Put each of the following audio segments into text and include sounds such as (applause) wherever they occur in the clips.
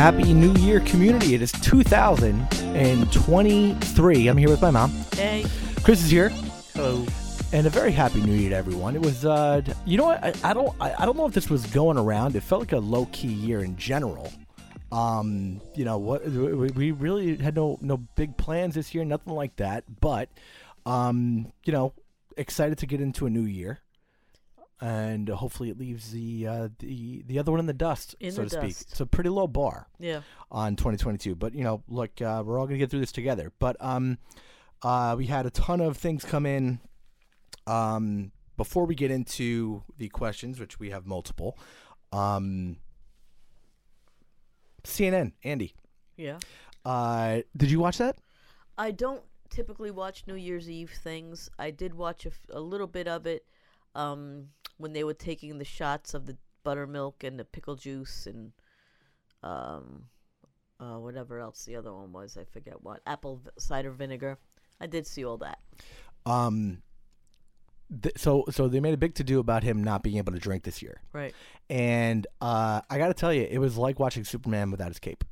Happy New Year, community. It is 2023. I'm here with my mom. Hey. Chris is here. Hello. And a very happy New Year to everyone. It was, uh, you know what? I, I don't, I, I don't know if this was going around. It felt like a low key year in general. Um, you know what? We we really had no no big plans this year, nothing like that. But, um, you know, excited to get into a new year, and hopefully it leaves the uh, the the other one in the dust, In so the to speak. dust. It's a pretty low bar Yeah. on 2022. But you know, look, uh, we're all gonna get through this together. But um, uh, we had a ton of things come in. Um, before we get into the questions, which we have multiple, um, CNN, Andy, Yeah. uh, did you watch that? I don't typically watch New Year's Eve things. I did watch a, f- a little bit of it um, when they were taking the shots of the buttermilk and the pickle juice and um, uh, whatever else the other one was. I forget what. Apple v- cider vinegar. I did see all that. Um, th- so so they made a big to do about him not being able to drink this year, Right. and uh, I got to tell you, it was like watching Superman without his cape.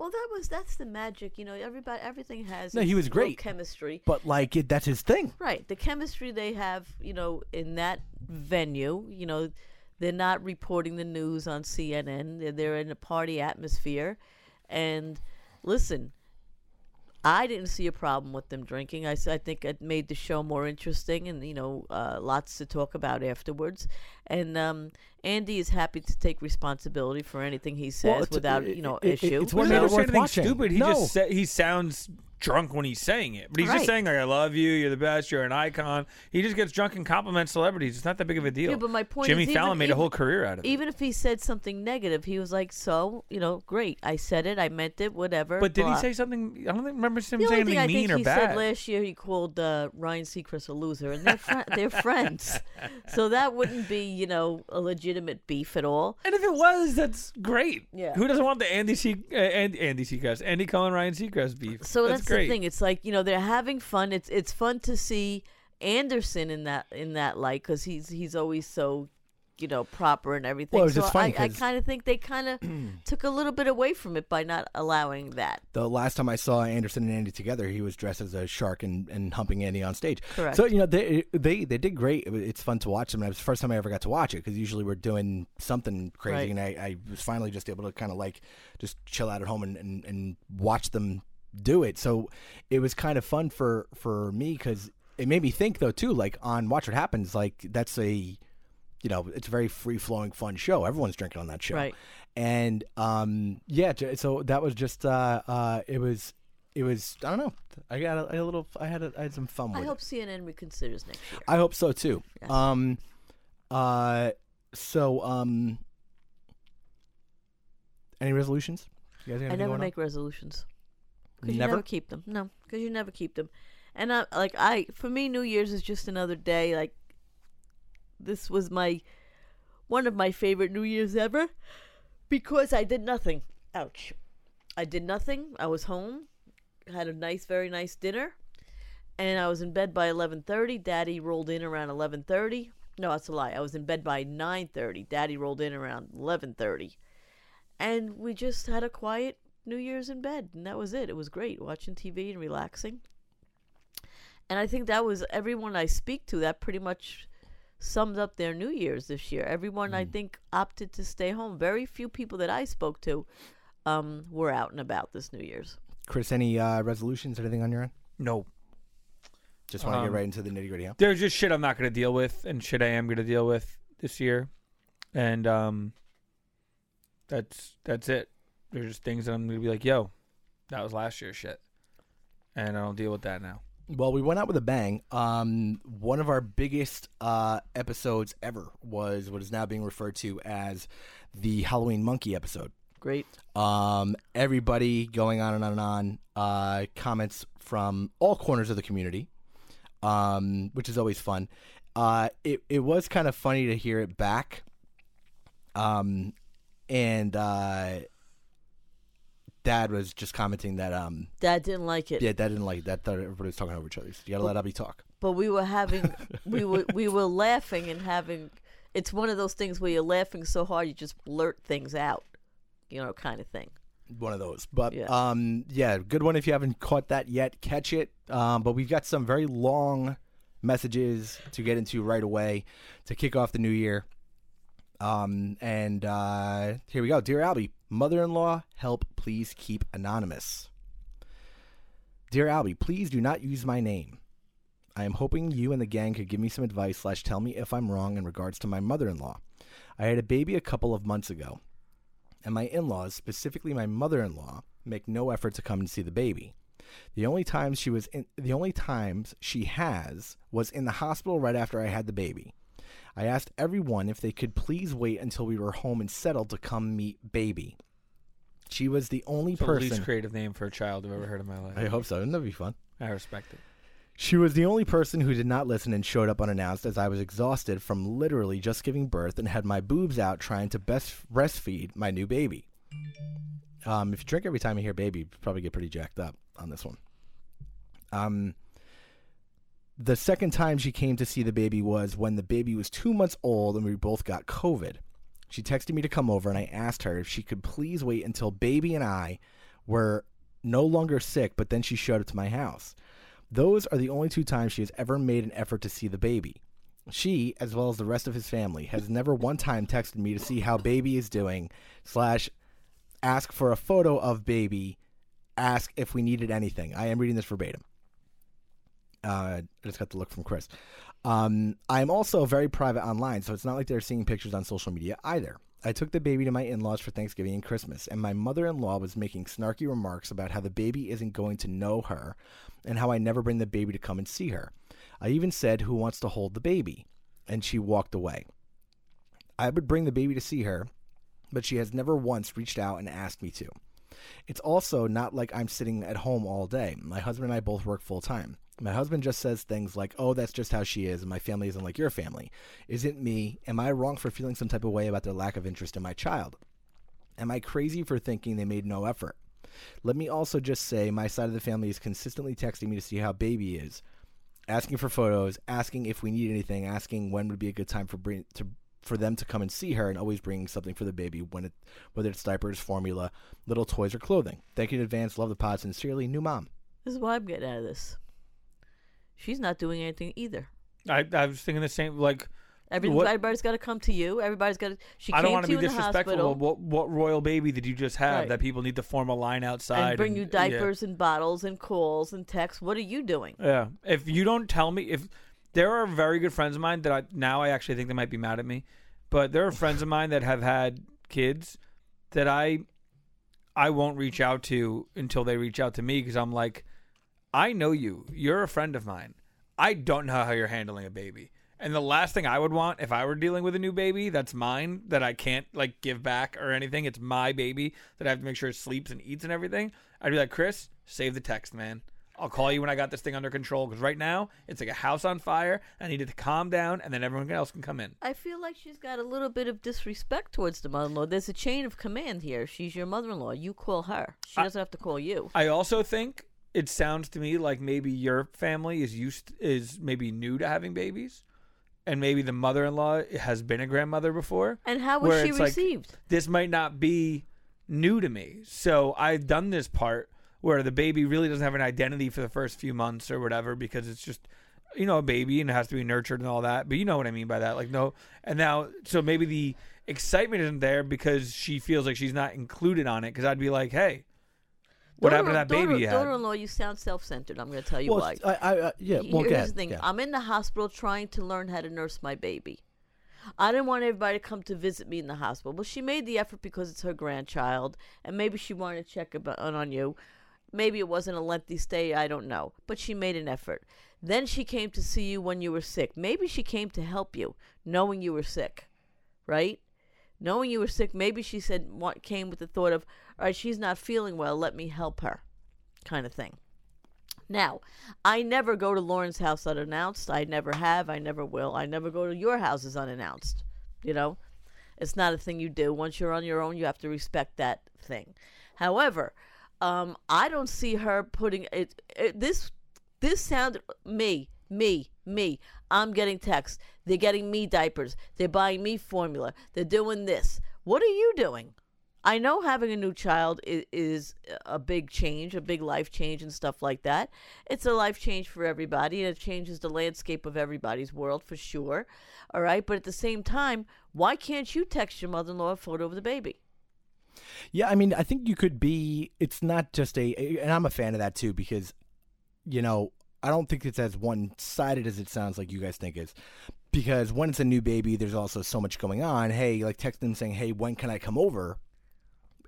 Well, that was that's the magic. You know, everybody, everything has. No, he was great. chemistry. But like, it, that's his thing. Right. The chemistry they have, you know, in that venue, you know, they're not reporting the news on CNN. They're, they're in a party atmosphere. And listen, I didn't see a problem with them drinking. I, I think it made the show more interesting and, you know, uh, lots to talk about afterwards. And um, Andy is happy to take responsibility for anything he says Well, without, it- you know, it- it- issue. it's He what doesn't it ever say worth anything watching. stupid. He No. just sa- he sounds drunk when he's saying it, but he's Right. just saying like "I love you, you're the best, you're an icon." He just gets drunk and compliments celebrities. It's not that big of a deal. Yeah, but my point Jimmy is Fallon even- made a even- whole career out of it. even if he said something negative, he was like, "So, you know, great. I said it. I meant it. Whatever." But did he blah." say something? I don't think- remember him The saying only anything thing I mean think or he bad. said last year, he called uh, Ryan Seacrest a loser, and they're fri (laughs) they're friends, so that wouldn't be, you know, a legitimate beef at all. and if it was, that's great. Yeah. Who doesn't want the Andy C. Uh, Andy, Andy Seacrest, Andy Cohen, Ryan Seacrest beef? So that's, great. the thing. It's like you know they're having fun. It's it's fun to see Anderson in that in that light because he's he's always so you know proper and everything. Well, it's so I, I kind of think they kind of (clears throat) took a little bit away from it by not allowing that. The last time I saw Anderson and Andy together, he was dressed as a shark and, and humping Andy on stage. Correct. So you know they they they did great. It's fun to watch them. And it was the first time I ever got to watch it because usually we're doing something crazy, Right. and I, I was finally just able to kind of like just chill out at home and, and, and watch them do it. So it was kind of fun for for me because it made me think though too. Like on Watch What Happens, like that's a you know, it's a very free flowing, fun show. Everyone's drinking on that show, Right. And um, yeah, so that was just uh, uh, it was it was I don't know. I got a, a little. I had a, I had some fun with I it. hope CNN reconsiders next year. I hope so too. Yes. Um, uh, so um, any resolutions? You guys I never going on? make resolutions. Because you Never? keep them. No, because you never keep them. And I, like I, for me, New Year's is just another day. Like this was my one of my favorite New Year's ever because I did nothing. Ouch. I did nothing. I was home, had a nice, very nice dinner, and I was in bed by 11:30. Daddy rolled in around 11:30. No, that's a lie. I was in bed by 9:30. Daddy rolled in around 11:30. And we just had a quiet New Year's in bed, and that was it. It was great watching TV and relaxing. And I think that was everyone I speak to that pretty much sums up their New Year's this year. Everyone I think opted to stay home. Very few people that I spoke to um, were out and about this New Year's. Chris, any uh, resolutions? Anything on your end? No. Just want to Um, get right into the nitty gritty. Huh? There's just shit I'm not going to deal with and shit I am going to deal with this year. And um that's that's it. There's just things that I'm going to be like, "Yo, that was last year's shit." And I don't deal with that now. Well, we went out with a bang. Um, one of our biggest uh, episodes ever was what is now being referred to as the Halloween Monkey episode. Great. Um, everybody going on and on and on. Uh, comments from all corners of the community, um, which is always fun. Uh, it it was kind of funny to hear it back. Um, and uh, Dad was just commenting that um, Dad didn't like it. yeah, Dad didn't like that. Thought everybody was talking over each other. So You gotta let Abby talk. but we were having we (laughs) were we were laughing and having it's one of those things where you're laughing so hard you just blurt things out you know kind of thing one of those. But Yeah. um, yeah, good one if you haven't caught that yet. Catch it. Um, but we've got some very long messages to get into right away to kick off the new year. Um, and uh, here we go, dear Albie, mother-in-law, help please keep anonymous. Dear Albie, please do not use my name. I am hoping you and the gang could give me some advice slash tell me if I'm wrong in regards to my mother-in-law. I had a baby a couple of months ago and my in laws, specifically my mother in law, make no effort to come and see the baby. The only times she was in the only times she has was in the hospital right after I had the baby. I asked everyone if they could please wait until we were home and settled to come meet baby. She was the only It's the least person creative name for a child I've ever heard in my life. I hope so. Wouldn't that be fun? I respect it. She was the only person who did not listen and showed up unannounced as I was exhausted from literally just giving birth and had my boobs out trying to best breastfeed my new baby. Um, if you drink every time you hear baby, you probably get pretty jacked up on this one. Um, the second time she came to see the baby was when the baby was two months old and we both got COVID. She texted me to come over and I asked her if she could please wait until baby and I were no longer sick, but then she showed up to my house. Those are the only two times she has ever made an effort to see the baby. She, as well as the rest of his family, has never one time texted me to see how baby is doing, slash, ask for a photo of baby, ask if we needed anything. I am reading this verbatim. Uh, I just got the look from Chris. Um, I'm also very private online, so it's not like they're seeing pictures on social media either. I took the baby to my in laws for Thanksgiving and Christmas, and my mother in law was making snarky remarks about how the baby isn't going to know her and how I never bring the baby to come and see her. I even said, Who wants to hold the baby? And she walked away. I would bring the baby to see her, but she has never once reached out and asked me to. It's also not like I'm sitting at home all day. My husband and I both work full time. My husband just says things like, oh, that's just how she is, and my family isn't like your family. Isn't me? Am I wrong for feeling some type of way about their lack of interest in my child? Am I crazy for thinking they made no effort? Let me also just say my side of the family is consistently texting me to see how baby is, asking for photos, asking if we need anything, asking when would be a good time for bring, to for them to come and see her, and always bringing something for the baby when it whether it's diapers, formula, little toys, or clothing. Thank you in advance. Love the pod. Sincerely, new mom. this is what i'm getting out of this she's not doing anything either I, I was thinking the same. Like, everybody's got to come to you. Everybody's got to. She I came don't want to you be disrespectful. what what royal baby did you just have Right. that people need to form a line outside and bring you yeah. diapers and bottles and calls and texts. What are you doing? Yeah. If you don't tell me, if there are very good friends of mine that I now I actually think they might be mad at me, but there are friends of mine that have had kids that I I won't reach out to until they reach out to me because I'm like, I know you. You're a friend of mine. I don't know how you're handling a baby. And the last thing I would want if I were dealing with a new baby that's mine that I can't like give back or anything, it's my baby that I have to make sure it sleeps and eats and everything. I'd be like, Chris, save the text, man. I'll call you when I got this thing under control because right now it's like a house on fire. I need it to calm down, and then everyone else can come in. I feel like she's got a little bit of disrespect towards the mother-in-law. There's a chain of command here. She's your mother-in-law. You call her. She I- doesn't have to call you. I also think it sounds to me like maybe your family is used is maybe new to having babies, and maybe the mother-in-law has been a grandmother before. And how was she it's like, received? this might not be new to me. So I've done this part where the baby really doesn't have an identity for the first few months or whatever because it's just you know a baby and it has to be nurtured and all that. But you know what I mean by that. Like no and now so maybe the excitement isn't there because she feels like she's not included on it because I'd be like, "Hey, what happened to that Daughter- baby you had?" Daughter-in-law, you sound self-centered. I'm going to tell you well, why. it's- I, I, uh, yeah. Well, Here's go the thing. yeah. I'm in the hospital trying to learn how to nurse my baby. I didn't want everybody to come to visit me in the hospital. Well, she made the effort because it's her grandchild, and maybe she wanted to check about, on you. Maybe it wasn't a lengthy stay. I don't know. But she made an effort. Then she came to see you when you were sick. Maybe she came to help you, knowing you were sick, right? Knowing you were sick, maybe she said what came with the thought of, all right, she's not feeling well. Let me help her, kind of thing. Now, I never go to Lauren's house unannounced. I never have. I never will. I never go to your houses unannounced. You know, it's not a thing you do. Once you're on your own, you have to respect that thing. However, um, I don't see her putting it, it. This, this sounded me, me, me. I'm getting texts. They're getting me diapers. They're buying me formula. They're doing this. What are you doing? I know having a new child is, is a big change, a big life change, and stuff like that. It's a life change for everybody, and it changes the landscape of everybody's world for sure. All right, but at the same time, why can't you text your mother-in-law a photo of the baby? Yeah, I mean, I think you could be. It's not just a, and I'm a fan of that too because, you know, I don't think it's as one sided as it sounds like you guys think is. Because when it's a new baby, there's also so much going on. Hey, like texting saying, "Hey, when can I come over?"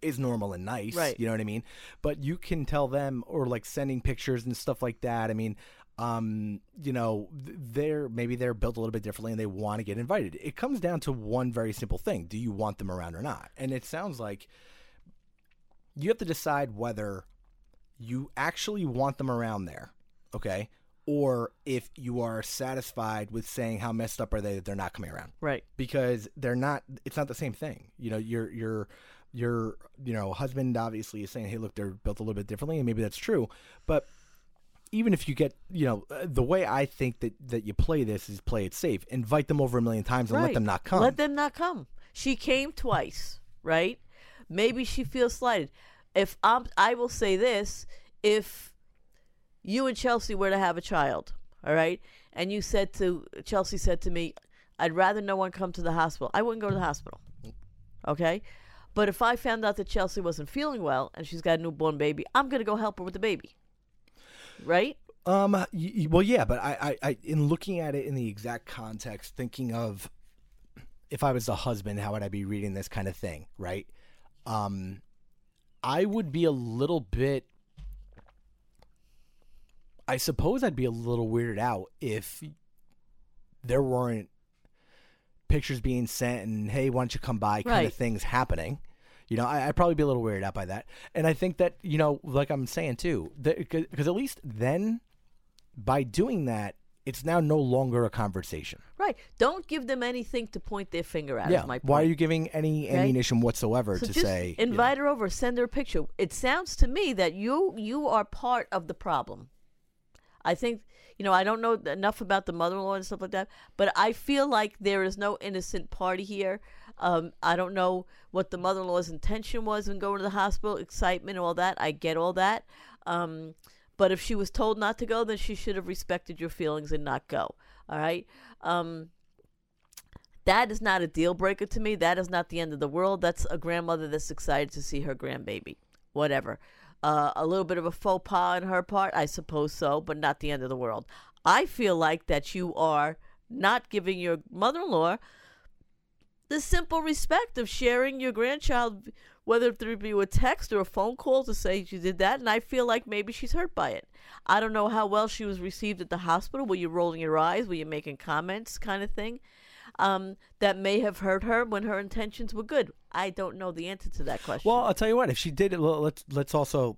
Is normal and nice. Right. You know what I mean? But you can tell them or like sending pictures and stuff like that. I mean, um, you know, they're maybe they're built a little bit differently and they want to get invited. It comes down to one very simple thing. Do you want them around or not? And it sounds like you have to decide whether you actually want them around there, okay? Or if you are satisfied with saying how messed up are they that they're not coming around Right. because they're not it's not the same thing you know your your your you know husband obviously is saying hey look they're built a little bit differently and maybe that's true but even if you get you know uh, the way i think that that you play this is play it safe invite them over a million times and let them not come Let them not come. She came twice, right? Maybe she feels slighted. If I'm, I will say this: if you and Chelsea were to have a child, all right, and you said to Chelsea said to me, "I'd rather no one come to the hospital," I wouldn't go to the hospital. Okay. But if I found out that Chelsea wasn't feeling well and she's got a newborn baby, I'm gonna go help her with the baby. Right? Um. y- well, yeah, but I, I, I, in looking at it in the exact context, thinking of if I was the husband, how would I be reading this kind of thing, right? Um, I would be a little bit. I suppose I'd be a little weirded out if there weren't pictures being sent and hey, why don't you come by kind of things happening. You know, I, I'd probably be a little weirded out by that. And I think that, you know, like I'm saying too, because at least then by doing that, it's now no longer a conversation. Right. Don't give them anything to point their finger at. yeah. Is my point. Why are you giving any Okay? ammunition whatsoever So to say you know, invite her over, send her a picture. It sounds to me that you you are part of the problem. I think you know I don't know enough about the mother-in-law and stuff like that, but I feel like there is no innocent party here. Um, I don't know what the mother-in-law's intention was in going to the hospital, excitement, all that. I get all that. Um, but if she was told not to go, then she should have respected your feelings and not go. All right. Um, that is not a deal breaker to me. That is not the end of the world. That's a grandmother that's excited to see her grandbaby. Whatever. Uh, a little bit of a faux pas on her part, I suppose so, but not the end of the world. I feel like that you are not giving your mother in law the simple respect of sharing your grandchild, whether it be a text or a phone call to say she did that. And I feel like maybe she's hurt by it. I don't know how well she was received at the hospital. Were you rolling your eyes? Were you making comments, kind of thing? Um, that may have hurt her when her intentions were good. I don't know the answer to that question. Well, I'll tell you what. If she did it, well, let's let's also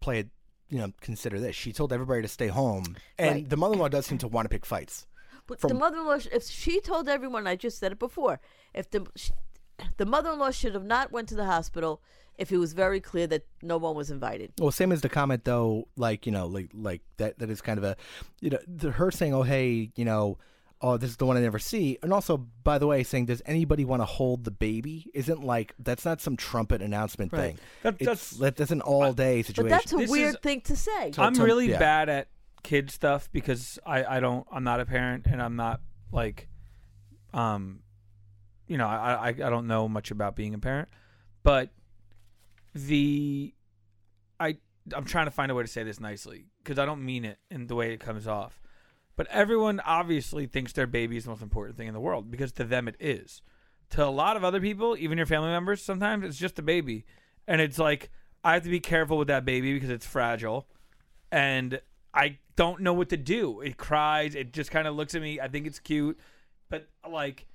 play it you know consider this. She told everybody to stay home, and Right. the mother-in-law does seem to want to pick fights. But From- the mother-in-law, if she told everyone, I just said it before, if the sh- the mother-in-law should have not went to the hospital if it was very clear that no one was invited. Well, same as the comment though, like you know, like like that that is kind of a, you know, the, her saying, "Oh, hey, you know." Oh, this is the one I never see. And also, by the way, saying, "Does anybody want to hold the baby?" Isn't like that's not some trumpet announcement Right. thing. That- that's- that- that's an all day But situation. that's a This weird is- thing to say. So- I'm so- really yeah. bad at kid stuff because I, I don't I'm not a parent and I'm not like um you know I, I I don't know much about being a parent but the I I'm trying to find a way to say this nicely because I don't mean it in the way it comes off but everyone obviously thinks their baby is the most important thing in the world because to them it is to a lot of other people even your family members sometimes it's just a baby and it's like I have to be careful with that baby because it's fragile and I don't know what to do. It cries. It just kind of looks at me. I think it's cute, but like,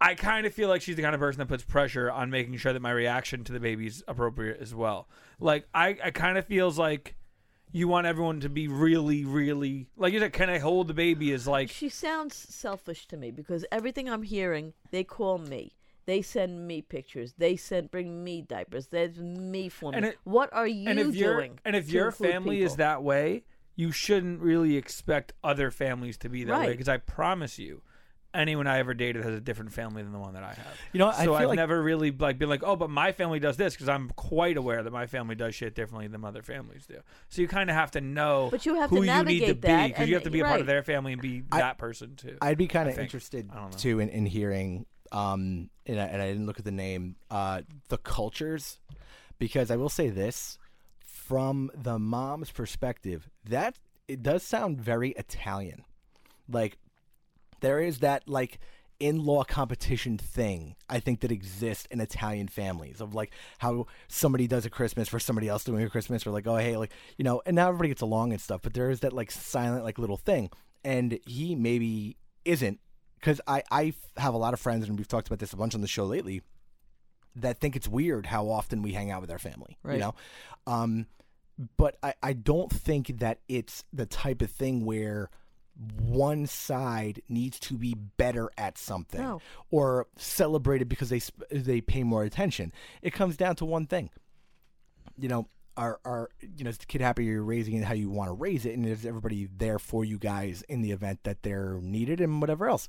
I kind of feel like she's the kind of person that puts pressure on making sure that my reaction to the baby's appropriate as well. Like, I, I kind of feels like you want everyone to be really, really like you said. Can I hold the baby? Is like She sounds selfish to me because everything I'm hearing, they call me. They send me pictures. They send bring me diapers. There's me for me. It- what are you and if your doing? and if your family is that way, you shouldn't really expect other families to be that way. Because I promise you, anyone I ever dated has a different family than the one that I have. You know, I so feel I've like- never really like been like, oh, but my family does this because I'm quite aware that my family does shit differently than other families do. So you kind of have to know, But you have who to you need to navigate be that, because you have to be a part of their family and be I- that person too. I'd be kind of interested I don't know. too in, in hearing, um, and I, and I didn't look at the name, uh, the cultures, because I will say this, from the mom's perspective, that it does sound very Italian, like there is that like in-law competition thing I think that exists in Italian families of like how somebody does a Christmas for somebody else doing a Christmas or like oh hey like you know and now everybody gets along and stuff but there is that like silent like little thing. And he maybe isn't because I I have a lot of friends and we've talked about this a bunch on the show lately that think it's weird how often we hang out with our family you know? Um but I, I don't think that it's the type of thing where one side needs to be better at something No. or celebrated because they they pay more attention. It comes down to one thing. You know, are are you know is the kid happy you're raising it how you want to raise it, and is everybody there for you guys in the event that they're needed and whatever else.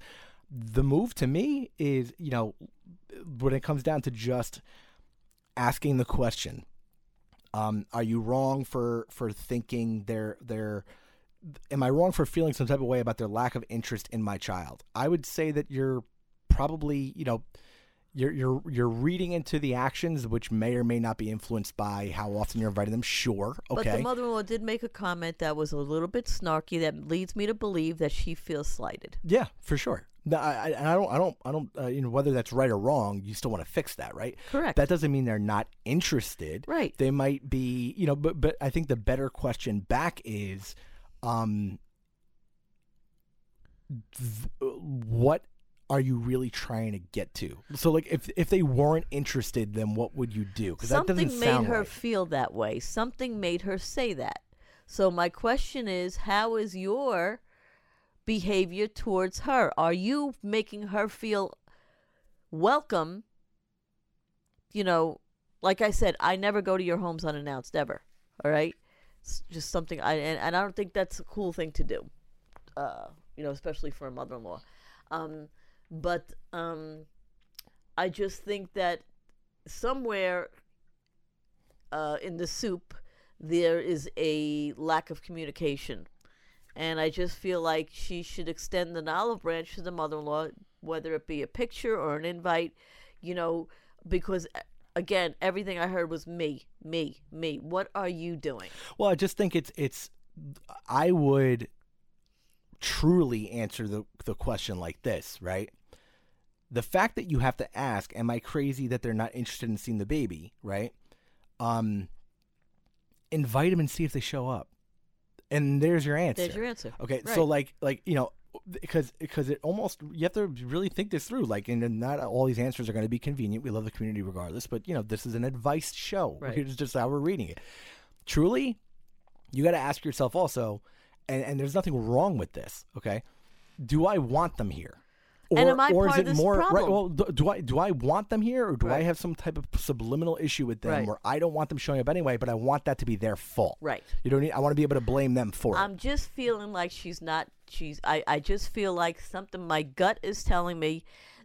The move to me is you know when it comes down to just asking the question um, are you wrong for for thinking they're they're am I wrong for feeling some type of way about their lack of interest in my child? I would say that you're probably, you know, you're you're you're reading into the actions which may or may not be influenced by how often you're inviting them. Sure, okay. But the mother-in-law did make a comment that was a little bit snarky that leads me to believe that she feels slighted. yeah, for sure. No, I, I, and I don't, I don't, I don't, uh, you know, whether that's right or wrong, you still want to fix that, right? Correct. That doesn't mean they're not interested. Right. They might be, you know, but but I think the better question back is, um, th- what are you really trying to get to? So, like, if if they weren't interested, then what would you do? Because that Something made her right. feel that way. Something made her say that. So my question is, how is your behavior towards her? Are you making her feel welcome? You know, like I said, I never go to your homes unannounced ever. All right, it's just something I and, and I don't think that's a cool thing to do. Uh, you know, especially for a mother-in-law. Um, but um, I just think that somewhere uh, in the soup there is a lack of communication. And I just feel like she should extend an olive branch to the mother in law, whether it be a picture or an invite, you know, because again, everything I heard was me, me, me. What are you doing? Well, I just think it's it's. I would truly answer the the question like this, right? The fact that you have to ask, "Am I crazy that they're not interested in seeing the baby?" Right? Um, invite them and see if they show up, and there's your answer. There's your answer. Okay, Right. so like like you know because because it almost you have to really think this through. Like, and not all these answers are going to be convenient. We love the community regardless, but you know this is an advice show. Right. Here's just how we're reading it. truly, you got to ask yourself also, and, and there's nothing wrong with this. Okay, do I want them here? Or, And am I or part is of it this more right? Well, do, do I do I want them here, or do I have some type of subliminal issue with them Right. where I don't want them showing up anyway, but I want that to be their fault? Right. You don't need. I want to be able to blame them for it. I'm just feeling like she's not. She's. I. I just feel like something. My gut is telling me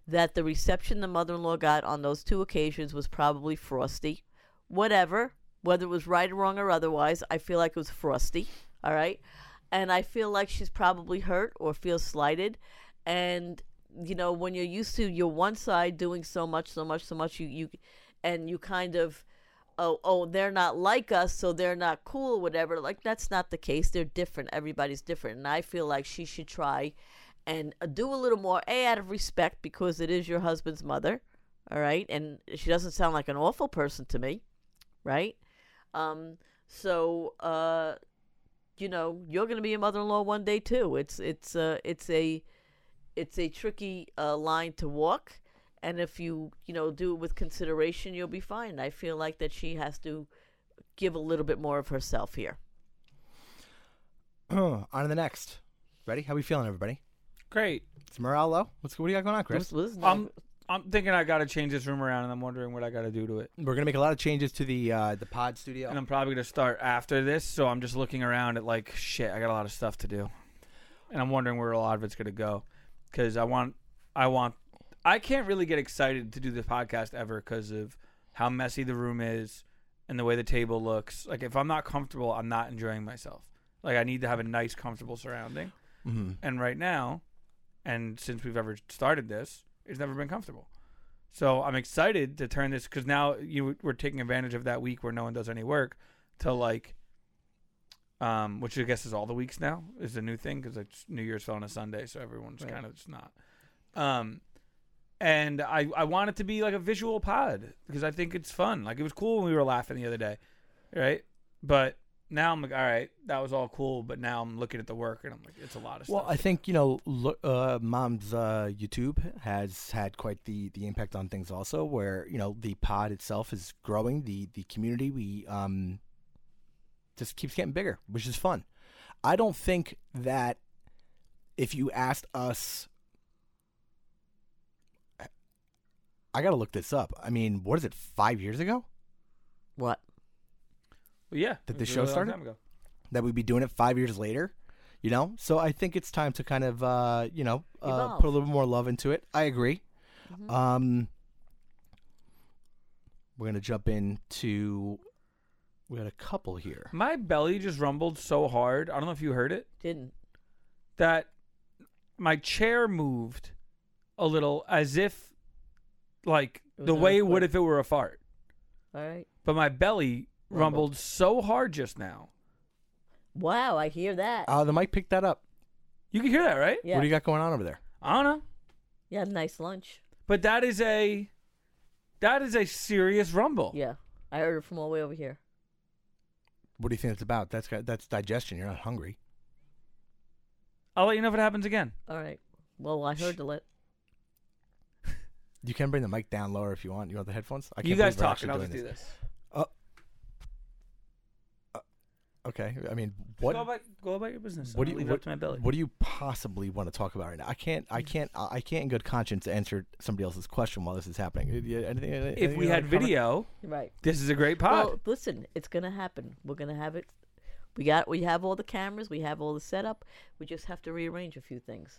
that the reception the mother-in-law got on those two occasions was probably frosty. Whatever, whether it was right or wrong or otherwise, I feel like it was frosty. All right, and I feel like she's probably hurt or feels slighted, and you know when you're used to your one side doing so much, so much, so much, you you, and you kind of oh, oh, they're not like us, so they're not cool, whatever. Like that's not the case. They're different. Everybody's different, and I feel like she should try and uh, do a little more. A out of respect because it is your husband's mother, all right, and she doesn't sound like an awful person to me, right? Um, so uh, you know, you're gonna be a mother-in-law one day too. It's it's uh it's a it's a tricky uh, line to walk and if you you know do it with consideration you'll be fine i feel like that she has to give a little bit more of herself here (clears throat) On to the next. Ready? How are we feeling, everybody? Great. It's morale low. What's what do you got going on, Chris? This- this is I'm I'm thinking I got to change this room around, and I'm wondering what I got to do to it. We're gonna make a lot of changes to the uh, the pod studio. And I'm probably gonna start after this, so I'm just looking around at like shit. I got a lot of stuff to do, and I'm wondering where a lot of it's gonna go, because I want, I want, I can't really get excited to do the podcast ever because of how messy the room is and the way the table looks. Like if I'm not comfortable, I'm not enjoying myself. Like I need to have a nice, comfortable surrounding, Mhm. and right now, and since we've ever started this, it's never been comfortable. So I'm excited to turn this because now you we're taking advantage of that week where no one does any work to like, um, which I guess is all the weeks now is a new thing because it's New Year's fell on a Sunday, so everyone's Right. kind of just not. Um, and I I want it to be like a visual pod because I think it's fun. Like it was cool when we were laughing the other day, right? But now I'm like, all right, that was all cool, but now I'm looking at the work and I'm like, it's a lot of Well, stuff. Well, I think you know, uh, Mom's uh, YouTube has had quite the the impact on things also. Where you know the pod itself is growing, the the community we um just keeps getting bigger, which is fun. I don't think that if you asked us, I got to look this up. I mean, what is it? Five years ago what Well, yeah, That the show really started? time ago. that we'd be doing it five years later. You know, so I think it's time to kind of, uh, you know, uh, put a little more love into it. I agree. Um, we're gonna jump into. We had a couple here. My belly just rumbled so hard. I don't know if you heard it. didn't That my chair moved a little as if, like, the way it would if it were a fart. all right But my belly rumbled so hard just now. wow i hear that Uh, the mic picked that up. You can hear that, right? yeah What do you got going on over there? I don't know. you had a nice lunch But that is a, that is a serious rumble. yeah i heard it from all the way over here What do you think it's about? That's that's digestion. You're not hungry. I'll let you know if it happens again. all right well i heard the lit. You can bring the mic down lower if you want. You want the headphones? I You can't guys believe talk, and I'll just do this. this. Okay. I mean, Go what? about, go about your business. What do you leave it what, up to my belly? what do you possibly want to talk about right now? I can't I mm. can't I can't in good conscience answer somebody else's question while this is happening. Yeah, Anything, if anything we had video, right this is a great pod. well listen it's gonna happen we're gonna have it we got we have all the cameras we have all the setup we just have to rearrange a few things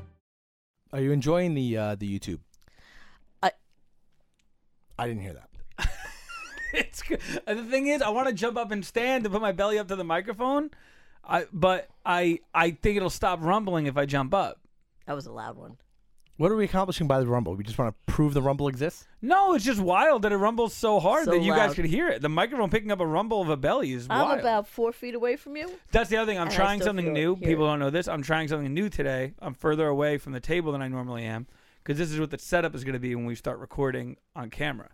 Are you enjoying the uh, the YouTube? I- I didn't hear that. (laughs) it's good. And the thing is, I want to jump up and stand to put my belly up to the microphone, I but I I think it'll stop rumbling if I jump up. That was a loud one. What are we accomplishing by the rumble? We just want to prove the rumble exists. No, it's just wild that it rumbles so hard So that you guys loud. could hear it. The microphone picking up a rumble of a belly is I'm wild. about four feet away from you. That's the other thing. I'm And I trying still something feel new. here. People don't know this. I'm trying something new today. I'm further away from the table than I normally am because this is what the setup is going to be when we start recording on camera.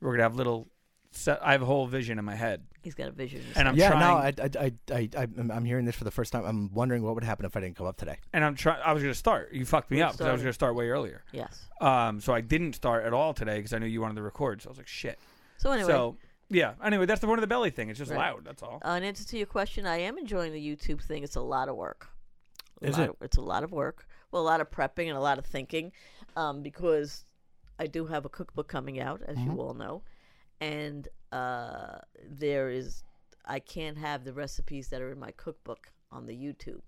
We're going to have little set. I have a whole vision in my head, He's got a vision. and I'm yeah, trying. no, I, I, I, I, I'm- I'm hearing this for the first time. I'm wondering what would happen if I didn't come up today. and I'm trying. I was going to start. You fucked me We're up because I was starting. going to start way earlier. yes. Um, so I didn't start at all today because I knew you wanted to record. So I was like, shit. So anyway, So yeah. Anyway, that's the point of the belly thing. It's just Right. loud. That's all. uh, in answer to your question, I am enjoying the YouTube thing. It's a lot of work. A Is lot it? Of, it's a lot of work. Well, a lot of prepping and a lot of thinking, um, because I do have a cookbook coming out, as Mm-hmm. you all know, and uh, there is I can't have the recipes that are in my cookbook on the YouTube.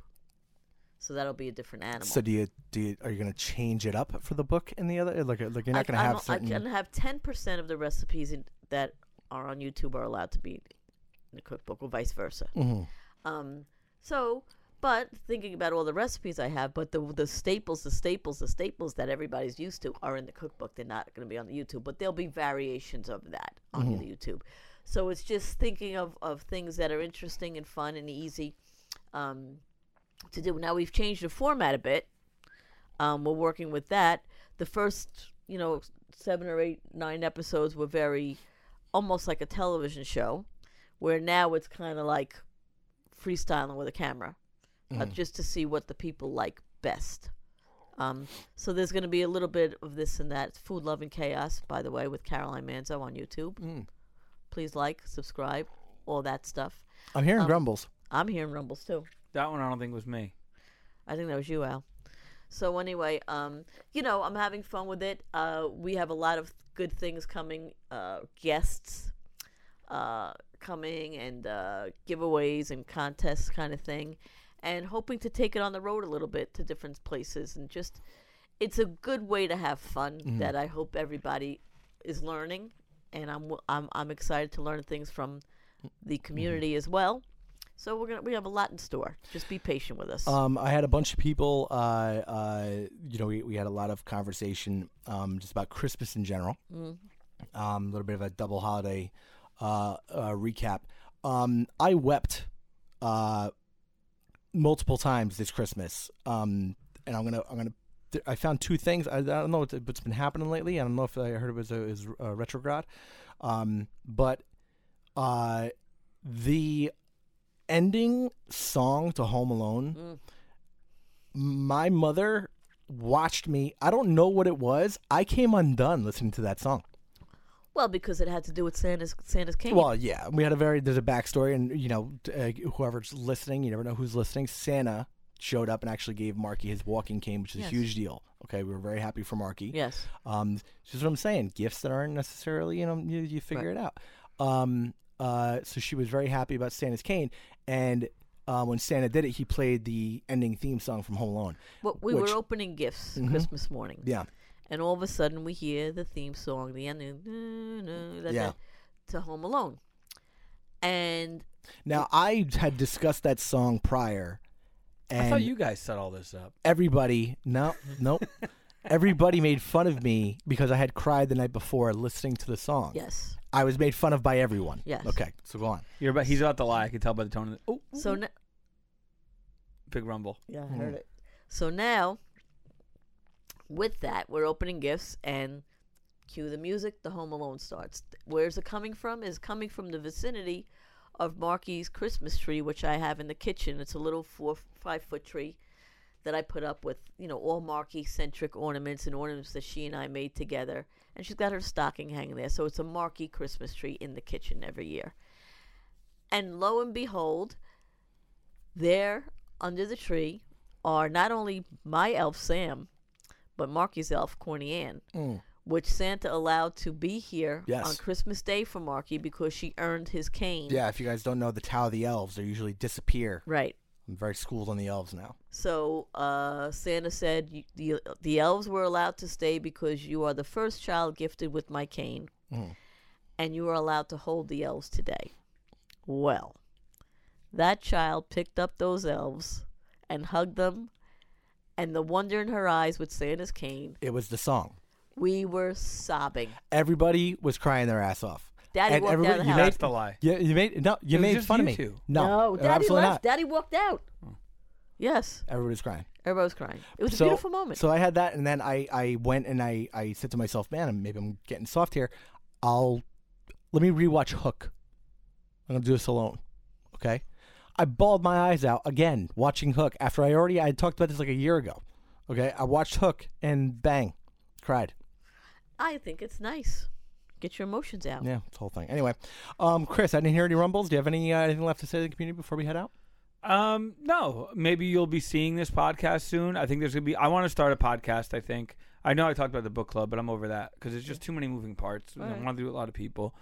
So that'll be a different animal. So do you, do you, are you going to change it up for the book in the other? Like, like you're not going to have I'm- certain. I can have ten percent of the recipes in, that are on YouTube are allowed to be in the cookbook, or vice versa. Mhm. Um, so, but thinking about all the recipes I have, but the the staples, the staples, the staples that everybody's used to are in the cookbook. They're not going to be on the YouTube, but there'll be variations of that on the YouTube. So it's just thinking of of things that are interesting and fun and easy um, to do. Now we've changed the format a bit. Um, we're working with that. The first, you know, seven or eight, nine episodes were very almost like a television show, where now it's kind of like freestyling with a camera, uh, just to see what the people like best. Um, so there's going to be a little bit of this and that. It's Food Love and Chaos, by the way, with Caroline Manzo on YouTube. Mm. Please like, subscribe, all that stuff. I'm hearing um, grumbles. I'm hearing rumbles too. That one I don't think was me. I think that was you, Al. So anyway, um, you know, I'm having fun with it. Uh, we have a lot of good things coming, uh, guests uh, coming, and uh, giveaways and contests, kind of thing, and hoping to take it on the road a little bit to different places, and just it's a good way to have fun that I hope everybody is learning, and I'm I'm I'm excited to learn things from the community as well. So we're gonna we have a lot in store. Just be patient with us. Um, I had a bunch of people. Uh, uh, you know, we, we had a lot of conversation um, just about Christmas in general. Mm. Um, a little bit of a double holiday uh, uh, recap. Um, I wept uh, multiple times this Christmas, um, and I'm gonna I'm gonna. I found two things. I, I don't know what's, what's been happening lately. I don't know if I heard it was a, is uh, retrograde, um, but uh, the ending song to Home Alone. Mm. My mother watched me. I don't know what it was. I came undone listening to that song. Well, because it had to do with Santa's Santa's cane. Well, yeah, we had a very there's a backstory, and you know, uh, whoever's listening, you never know who's listening. Santa showed up and actually gave Marky his walking cane, which is Yes. a huge deal. Okay, we were very happy for Marky. yes. Um, this is what I'm saying. Gifts that aren't necessarily, you know, you, you figure it out. Um, uh, so she was very happy about Santa's cane, and uh, when Santa did it, he played the ending theme song from Home Alone. Well, we which- were opening gifts Mhm. Christmas morning, Yeah, and all of a sudden we hear the theme song, the ending, "Na, na," Yeah. to Home Alone, and Now I had discussed that song prior, and I thought you guys set all this up. everybody no (laughs) nope everybody made fun of me because i had cried the night before listening to the song yes. i was made fun of by everyone Yes. okay so go on You're about, he's about to lie. I can tell by the tone of the. Oh, So na- big rumble. yeah, I hmm. heard it. So now, with that, we're opening gifts and cue the music. The Home Alone starts. Where's it coming from? Is coming from the vicinity of Marky's Christmas tree, which I have in the kitchen. It's a little four, five foot tree that I put up with, you know, all Marky centric ornaments and ornaments that she and I made together. And she's got her stocking hanging there. So it's a Marky Christmas tree in the kitchen every year. And lo and behold, there under the tree are not only my elf Sam, but Marky's elf Corny Ann, Mm. which Santa allowed to be here Yes. on Christmas Day for Marky because she earned his cane. Yeah, if you guys don't know the Tower of the Elves, they usually disappear. Right. I'm very schooled on the elves now. So uh, Santa said the the elves were allowed to stay because you are the first child gifted with my cane, Mhm. and you are allowed to hold the elves today. Well, that child picked up those elves and hugged them, and the wonder in her eyes with Santa's cane. It was the song. We were sobbing. Everybody was crying their ass off. Daddy And walked out of the you house. made- That's the lie. Yeah, you made no. You It was made just fun of me. two. No, Daddy absolutely left. not. Daddy walked out. Yes, Everybody was crying. everybody was crying. It was so, a beautiful moment. So I had that, and then I, I went and I, I said to myself, man, maybe I'm getting soft here. I'll let me rewatch Hook. I'm gonna do this alone. Okay. I bawled my eyes out again watching Hook after I already I had talked about this like a year ago. Okay. I watched Hook and bang, cried. I think it's nice. Get your emotions out. Yeah, it's the whole thing. Anyway, um, Chris, I didn't hear any rumbles. Do you have any uh, anything left to say to the community before we head out? Um, no. Maybe you'll be seeing this podcast soon. I think there's gonna be. I want to start a podcast. I think. I know I talked about the book club, but I'm over that because it's just too many moving parts. and I want to do a lot of people.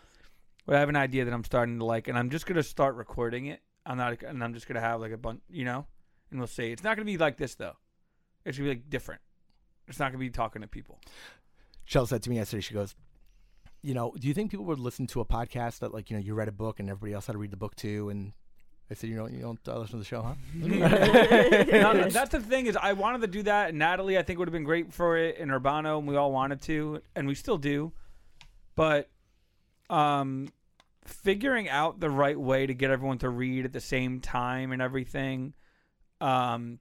But I have an idea that I'm starting to like, and I'm just gonna start recording it. I'm not, and I'm just gonna have like a bunch, you know, and we'll see. It's not gonna be like this though. It's gonna be like different. It's not gonna be talking to people. Shell said to me yesterday, she goes, you know, do you think people would listen to a podcast that like, you know, you read a book and everybody else had to read the book too? And I said, you don't, you don't uh, listen to the show, huh? (laughs) (laughs) no, no, that's the thing is I wanted to do that, and Natalie I think would have been great for it, and Urbano, and we all wanted to, and we still do, but um, figuring out the right way to get everyone to read at the same time and everything, um,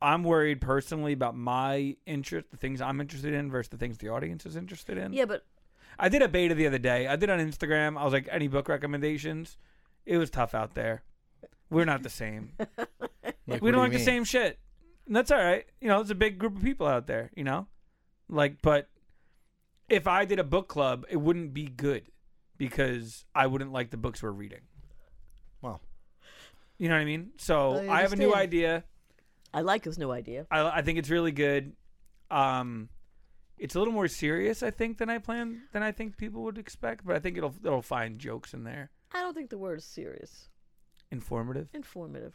I'm worried personally about my interest, the things I'm interested in versus the things the audience is interested in. Yeah, but I did a beta the other day. I did on Instagram. I was like, any book recommendations? It was tough out there. We're not the same. (laughs) Like, we do don't you like the same shit. And that's all right. You know, it's a big group of people out there, you know? Like, but if I did a book club, it wouldn't be good because I wouldn't like the books we're reading. Well, You know what I mean? So I I, have a new idea. I like this new idea. I, I think it's really good. Um, it's a little more serious, I think, than I planned, than I think people would expect. But I think it'll it'll find jokes in there, I don't think the word is serious. informative. Informative.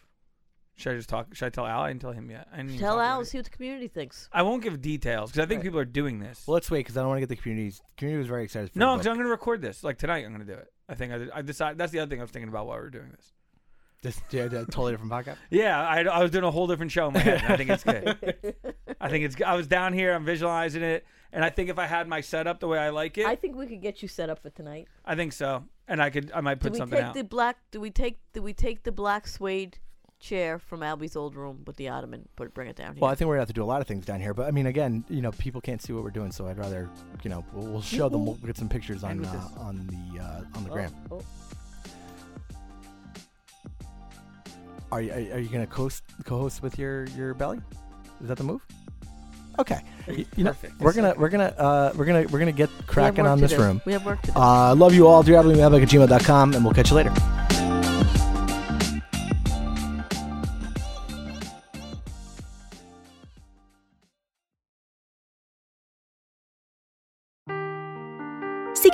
Should I just talk? Should I tell Al? I didn't tell him yet. I didn't even Tell talk about Al, it. see what the community thinks. I won't give details because I think Right. people are doing this. well, let's wait because I don't want to get the community's community was very excited. For no, because book. I'm going to record this. Like tonight, I'm going to do it. I think I, I decided. That's the other thing I was thinking about while we were doing this. This yeah, yeah, totally different podcast. (laughs) Yeah, I, I was doing a whole different show in my head. and I think it's good. (laughs) I think it's. I was down here. I'm visualizing it, and I think if I had my setup the way I like it, I I, think we could get you set up for tonight. I think so. And I could. I might Do put we something take out. the black? Do we take? Do we take the black suede chair from Albie's old room with the ottoman? Put bring it down here. Well, I think we're gonna have to do a lot of things down here, but I mean, again, you know, people can't see what we're doing, so I'd rather, you know, we'll, we'll show them. We'll get some pictures on uh, on the uh, on the Oh, gram. oh. Are you are you gonna co-host, co-host with your your belly? Is that the move? Okay. Y- You, know, Perfect. we're gonna we're gonna uh, we're gonna we're gonna get cracking on this do. room. We have work to do. Uh, love you all. Do at gmail.com, and we'll catch you later.